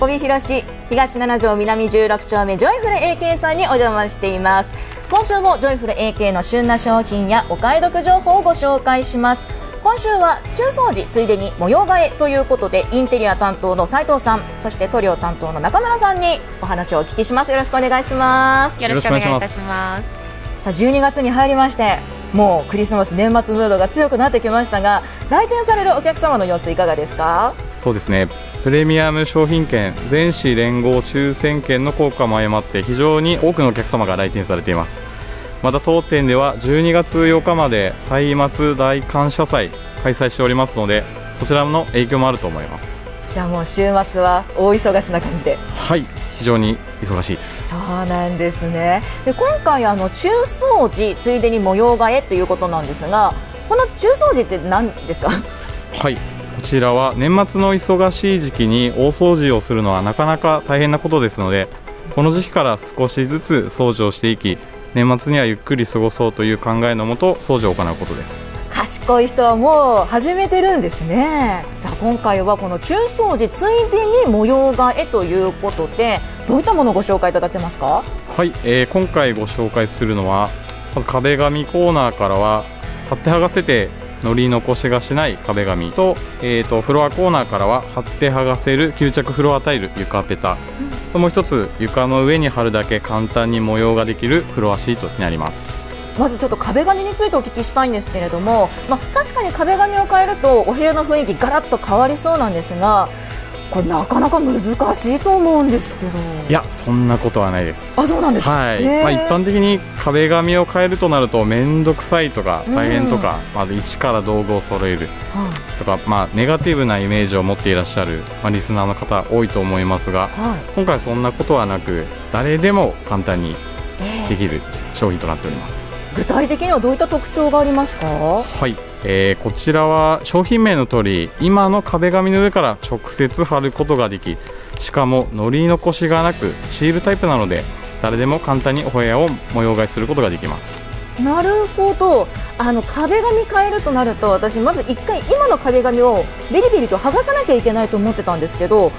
帯広市東7条南16丁目ジョイフル AK さんにお邪魔しています。今週もジョイフル AK の旬な商品やお買い得情報をご紹介します。今週は中掃除ついでに模様替えということでインテリア担当の斉藤さんそして塗料担当の中村さんにお話をお聞きします。よろしくお願いします。よろしくお願いいたします。さあ12月に入りましてもうクリスマス年末ムードが強くなってきましたが来店されるお客様の様子いかがですか？そうですねプレミアム商品券全市連合抽選券の効果も相まって非常に多くのお客様が来店されています。また当店では12月8日まで歳末大感謝祭開催しておりますのでそちらの影響もあると思います。じゃあもう週末は大忙しな感じで。はい非常に忙しいです。そうなんですね。で今回あの中掃除ついでに模様替えということなんですがこの中掃除って何ですか？はいこちらは年末の忙しい時期に大掃除をするのはなかなか大変なことですのでこの時期から少しずつ掃除をしていき年末にはゆっくり過ごそうという考えのもと掃除を行うことです。賢い人はもう始めてるんですね。さあ今回はこの中掃除ついでに模様替えということでどういったものをご紹介いただけますか？はい、えー、今回ご紹介するのはまず壁紙コーナーからは貼って剥がせて乗り残しがしない壁紙と,、えーと、フロアコーナーからは貼って剥がせる吸着フロアタイル床ペタ、うん、もう一つ床の上に貼るだけ簡単に模様ができるフロアシートになります。まずちょっと壁紙についてお聞きしたいんですけれども、まあ、確かに壁紙を変えるとお部屋の雰囲気ガラッと変わりそうなんですがこれなかなか難しいと思うんですけど。いやそんなことはないです。あそうなんですはい、まあ、一般的に壁紙を変えるとなると面倒くさいとか大変とか、うん、まあ、一から道具を揃える。とか、まあ、ネガティブなイメージを持っていらっしゃる、まあ、リスナーの方多いと思いますが、はい、今回そんなことはなく誰でも簡単にできる商品となっております、えー、具体的にはどういった特徴がありますか？はいえー、こちらは商品名の通り今の壁紙の上から直接貼ることができしかも乗り残しがなくシールタイプなので誰でも簡単にお部屋を模様替えすることができます。なるほど。あの壁紙変えるとなると私まず1回今の壁紙をビリビリと剥がさなきゃいけないと思ってたんですけど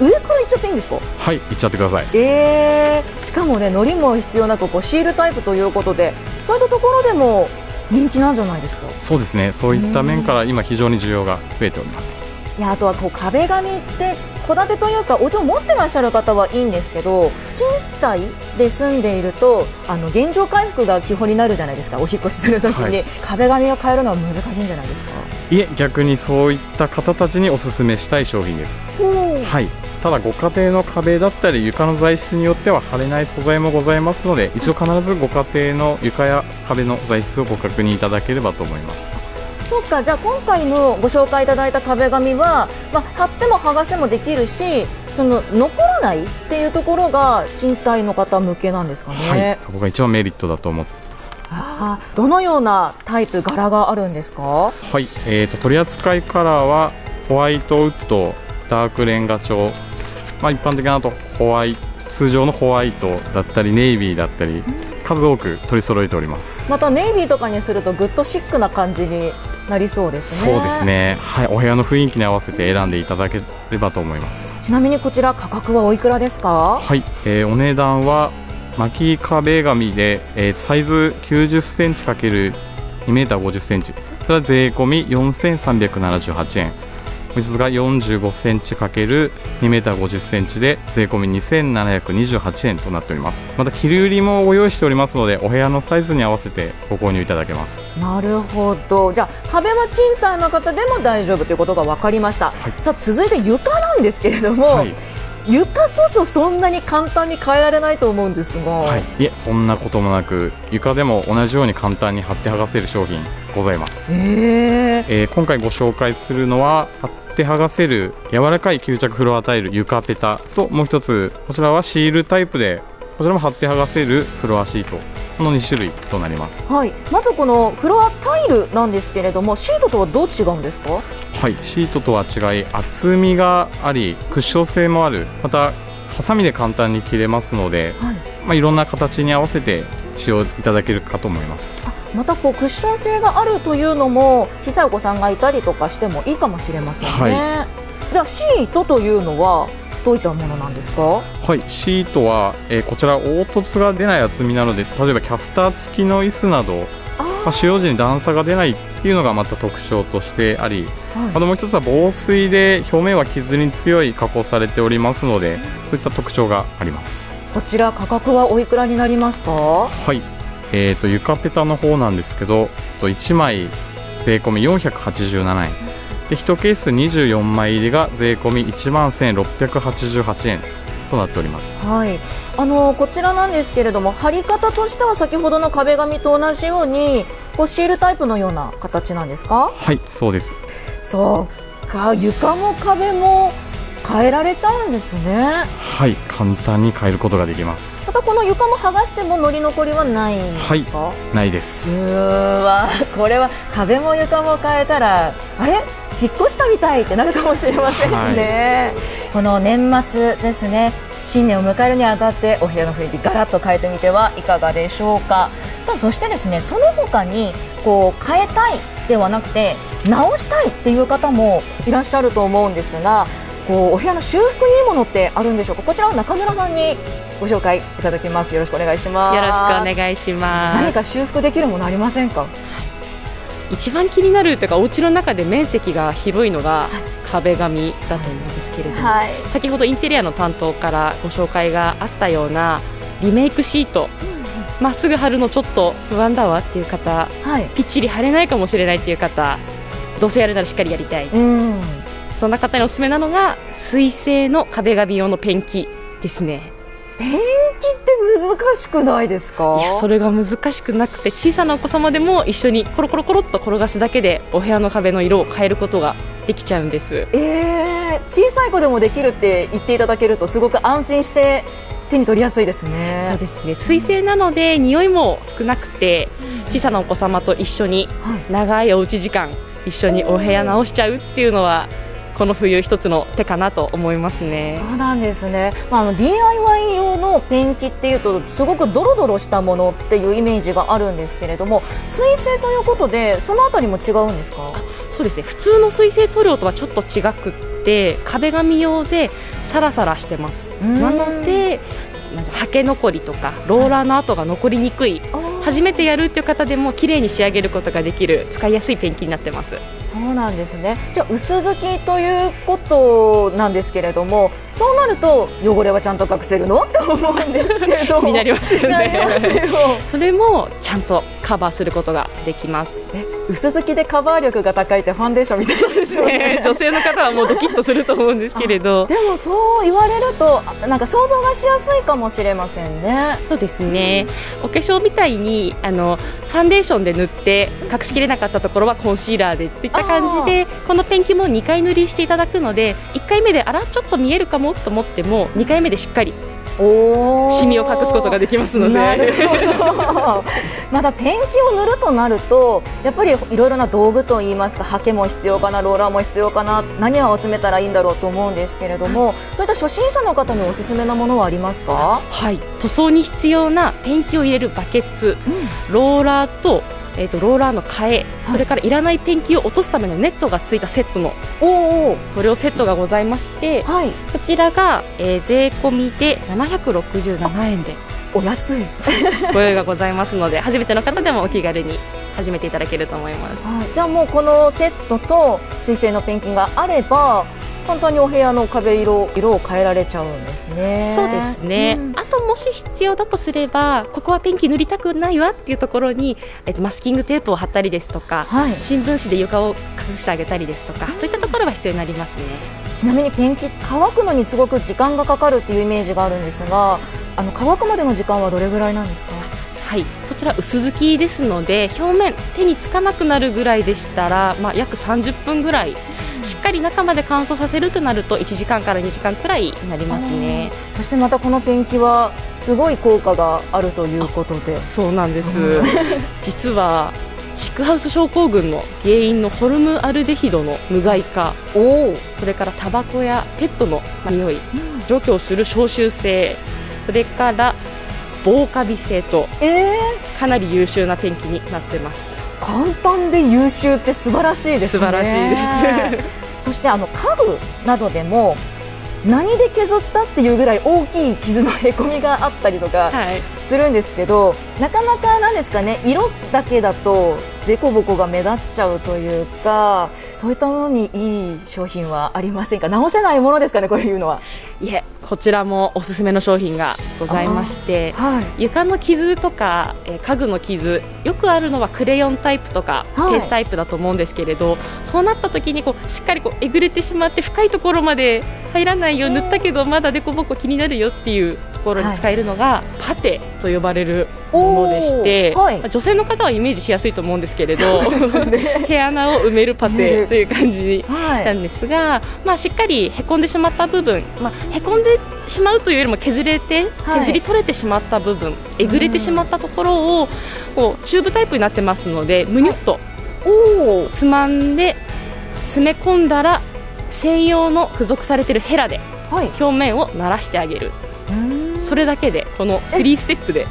上からいっちゃっていいんですか？はいいっちゃってください。えー、しかもねのりも必要なくこうシールタイプということでそういったところでも人気なんじゃないですか？そうですね。そういった面から今非常に需要が増えております。いやあとはこう壁紙って戸建てというかお家を持ってらっしゃる方はいいんですけど賃貸で住んでいるとあの現状回復が基本になるじゃないですかお引越しするときに、はい、壁紙を変えるのは難しいんじゃないですか？いえ逆にそういった方たちにお勧めしたい商品です。はいただご家庭の壁だったり床の材質によっては貼れない素材もございますので一度必ずご家庭の床や壁の材質をご確認いただければと思います。そうかじゃあ今回のご紹介いただいた壁紙は、まあ、貼っても剥がせもできるしその残らないっていうところが賃貸の方向けなんですかね、はい、そこが一番メリットだと思ってあどのようなタイプ柄があるんですか？はい、えーと、取扱いカラーはホワイトウッドダークレンガ調まあ、一般的なとホワイ通常のホワイトだったりネイビーだったり数多く取り揃えております。またネイビーとかにするとグッドシックな感じになりそうですね。そうですね。はいお部屋の雰囲気に合わせて選んでいただければと思います。ちなみにこちら価格はおいくらですか？はい、えー、お値段は巻き壁紙で、えー、サイズ90センチ ×2 メーター50センチ。それは税込み4378円本日が45センチ ×2 メーター50センチで税込み2728円となっております。また切り売りもご用意しておりますのでお部屋のサイズに合わせてご購入いただけます。なるほど。じゃあ壁は賃貸の方でも大丈夫ということが分かりました、はい、さあ続いて床なんですけれども、はい。床こそそんなに簡単に変えられないと思うんですが、はい、いえそんなこともなく床でも同じように簡単に貼って剥がせる商品ございます、えー、えー、今回ご紹介するのは貼って剥がせる柔らかい吸着フロアタイル床ペタともう一つこちらはシールタイプでこちらも貼って剥がせるフロアシート。この2種類となります、はい、まずこのフロアタイルなんですけれどもシートとはどう違うんですか？はい。シートとは違い厚みがありクッション性もある。またハサミで簡単に切れますので、はい。まあ、いろんな形に合わせて使用いただけるかと思います。またこうクッション性があるというのも小さいお子さんがいたりとかしてもいいかもしれませんね、はい、じゃあシートというのはどういったものなんですか？はいシートは、えー、こちら凹凸が出ない厚みなので例えばキャスター付きの椅子などまあ、使用時に段差が出ないっていうのがまた特徴としてあり、はい、あともう一つは防水で表面は傷に強い加工されておりますのでそういった特徴がありますこちら価格はおいくらになりますか？はいえーと、床ペタの方なんですけど1枚税込み487円で1ケース24枚入りが税込み1万1688円となっております。はい、あのこちらなんですけれども貼り方としては先ほどの壁紙と同じようにこうシールタイプのような形なんですか？はいそうです。そうか床も壁も変えられちゃうんですね。はい簡単に変えることができます。またこの床も剥がしても乗り残りはないんですか、はい、ないです。うわこれは壁も床も変えたらあれ？引っ越したみたいってなるかもしれませんね、はい、この年末ですね。新年を迎えるにあたってお部屋の雰囲気ガラッと変えてみてはいかがでしょうか？さあそしてですねその他にこう変えたいではなくて直したいっていう方もいらっしゃると思うんですがこうお部屋の修復にいいものってあるんでしょうか？こちらは中村さんにご紹介いただきます。よろしくお願いします。よろしくお願いします。何か修復できるものありませんか？一番気になるというかお家の中で面積が広いのが壁紙だと思うんですけれども、はい、先ほどインテリアの担当からご紹介があったようなリメイクシート。ま、っすぐ貼るのちょっと不安だわっていう方、はい、ぴっちり貼れないかもしれないっていう方どうせやるならしっかりやりたい、うん、そんな方におすすめなのが水性の壁紙用のペンキですね。ペンキって難しくないですか？いやそれが難しくなくて小さなお子様でも一緒にコロコロコロっと転がすだけでお部屋の壁の色を変えることができちゃうんです。えー、小さい子でもできるって言っていただけるとすごく安心して手に取りやすいですね。そうですね。水性なので匂いも少なくて小さなお子様と一緒に長いおうち時間一緒にお部屋直しちゃうっていうのはこの冬一つの手かなと思いますね。そうなんですね。まああの DIY 用のペンキっていうとすごくドロドロしたものっていうイメージがあるんですけれども、水性ということでそのあたりも違うんですか？そうですね。普通の水性塗料とはちょっと違くって壁紙用でサラサラしてます。なので。はけ残りとかローラーの跡が残りにくい、初めてやるっていう方でも綺麗に仕上げることができる使いやすいペンキになってます。そうなんですね。じゃあ薄付きということなんですけれどもそうなると汚れはちゃんと隠せるの？と思うんですけれど。気になりますよね。それもちゃんとカバーすることができます薄付きでカバー力が高いってファンデーションみたいですね。女性の方はもうドキッとすると思うんですけれど。でもそう言われるとなんか想像がしやすいかもしれませんね。そうですね、うん、お化粧みたいにあのファンデーションで塗って隠しきれなかったところはコンシーラーでっていった感じでこのペンキも2回塗りしていただくので1回目であらちょっと見えるかもと思っても2回目でしっかりシミを隠すことができますので。まだペンキを塗るとなるとやっぱりいろいろな道具といいますかハケも必要かなローラーも必要かな何を集めたらいいんだろうと思うんですけれどもそういった初心者の方におすすめなものはありますか？はい。塗装に必要なペンキを入れるバケツ、うん、ローラーとえーと、ローラーの替え、それからいらないペンキを落とすためのネットがついたセットの塗料セットがございまして、はい、こちらが、えー、税込みで767円で。お安い。ご用意がございますので初めての方でもお気軽に始めていただけると思います、はい、じゃあもうこのセットと水性のペンキがあれば簡単にお部屋の壁色色を変えられちゃうんですね。そうですね。うん、あともし必要だとすれば、ここはペンキ塗りたくないわっていうところに、えっとマスキングテープを貼ったりですとか、はい、新聞紙で床を隠してあげたりですとか、そういったところは必要になりますね。ちなみにペンキ乾くのにすごく時間がかかるっていうイメージがあるんですが、あの乾くまでの時間はどれぐらいなんですか？はい、こちら薄付きですので表面手につかなくなるぐらいでしたら、まあ、約30分ぐらいしっかり中まで乾燥させるとなると1時間から2時間くらいになりますね。そしてまたこのペンキはすごい効果があるということで。そうなんです。実はシックハウス症候群の原因のホルムアルデヒドの無害化。それからタバコやペットの匂い、除去する消臭性。それから防カビ性と、えー、かなり優秀なペンキになってます簡単で優秀って素晴らしいですね。素晴らしいです。そしてあの家具などでも何で削ったっていうぐらい大きい傷のへこみがあったりとかするんですけど、はい、なかなかなんですかね色だけだと凸凹が目立っちゃうというかそういったものにいい商品はありませんか？直せないものですかね？こういうのは。いえこちらもおすすめの商品がございまして、はい、床の傷とか、えー、家具の傷よくあるのはクレヨンタイプとか、はい、ペンタイプだと思うんですけれどそうなった時にこうしっかりこうえぐれてしまって深いところまで入らないよ塗ったけどまだ凸凹気になるよっていうところに使えるのが、はい、パテと呼ばれるものでして、はい、女性の方はイメージしやすいと思うんですけれど、ね、毛穴を埋めるパテという感じなんですが、はい、まあ、しっかりへこんでしまった部分、まあ、へこんでしまうというよりも削れて、削り取れてしまった部分えぐれてしまったところをこうチューブタイプになってますのでむにゅっとつまんで詰め込んだら専用の付属されているヘラで表面を慣らしてあげる、それだけでこの3ステップで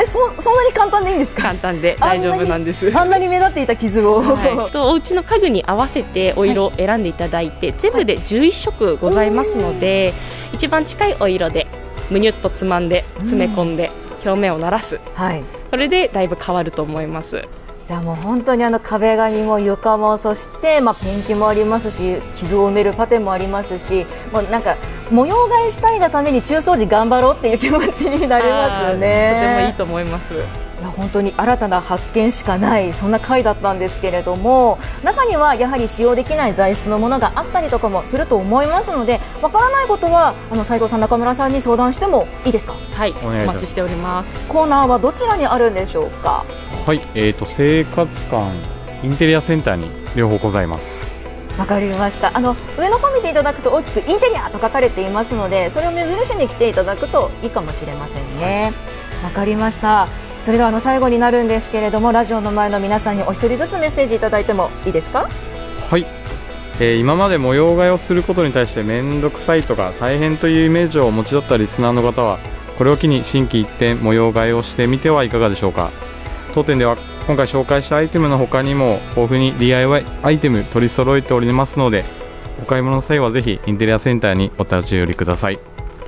えそそんなに簡単でいいんですか？簡単で大丈夫なんです。あんなに目立っていた傷を、はい、とお家の家具に合わせてお色を選んでいただいて、はい、全部で11色ございますので、はい、一番近いお色でむにゅっとつまんで詰め込んで表面をならす、はい、それでだいぶ変わると思います。じゃあもう本当にあの壁紙も床もそしてまあペンキもありますし傷を埋めるパテンもありますしもうなんか模様替えしたいがために中掃除頑張ろうっていう気持ちになりますよね。とてもいいと思います。いや本当に新たな発見しかないそんな回だったんですけれども中にはやはり使用できない材質のものがあったりとかもすると思いますのでわからないことはあの斉藤さん中村さんに相談してもいいですか？はいお待ちしております。コーナーはどちらにあるんでしょうか？はいえーと、生活館インテリアセンターに両方ございますわかりました。あの上の方見ていただくと大きくインテリアと書かれていますのでそれを目印に来ていただくといいかもしれませんね。わかりました。それではあの最後になるんですけれどもラジオの前の皆さんにお一人ずつメッセージいただいてもいいですか？はい、えー、今まで模様替えをすることに対して面倒くさいとか大変というイメージをお持ちだったリスナーの方はこれを機に新規一点模様替えをしてみてはいかがでしょうか？当店では今回紹介したアイテムの他にも豊富に DIY アイテム取り揃えておりますのでお買い物の際はぜひインテリアセンターにお立ち寄りください。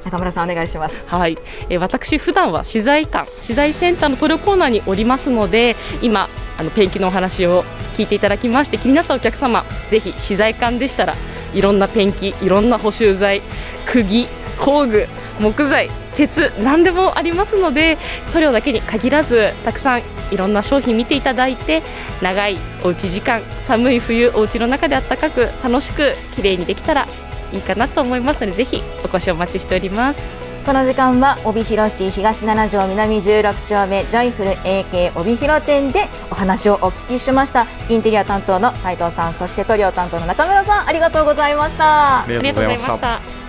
中村さんお願いします。はい、えー、私普段は資材館資材センターの塗料コーナーにおりますので今あのペンキのお話を聞いていただきまして気になったお客様ぜひ資材館でしたらいろんなペンキいろんな補修材釘工具木材鉄何でもありますので塗料だけに限らずたくさんいろんな商品見ていただいて長いおうち時間寒い冬お家の中であったかく楽しく綺麗にできたらいいかなと思いますのでぜひお越しお待ちしております。この時間は帯広市東七条南16丁目ジョイフル AK 帯広店でお話をお聞きしました。インテリア担当の斉藤さんそして塗料担当の中村さんありがとうございました。ありがとうございました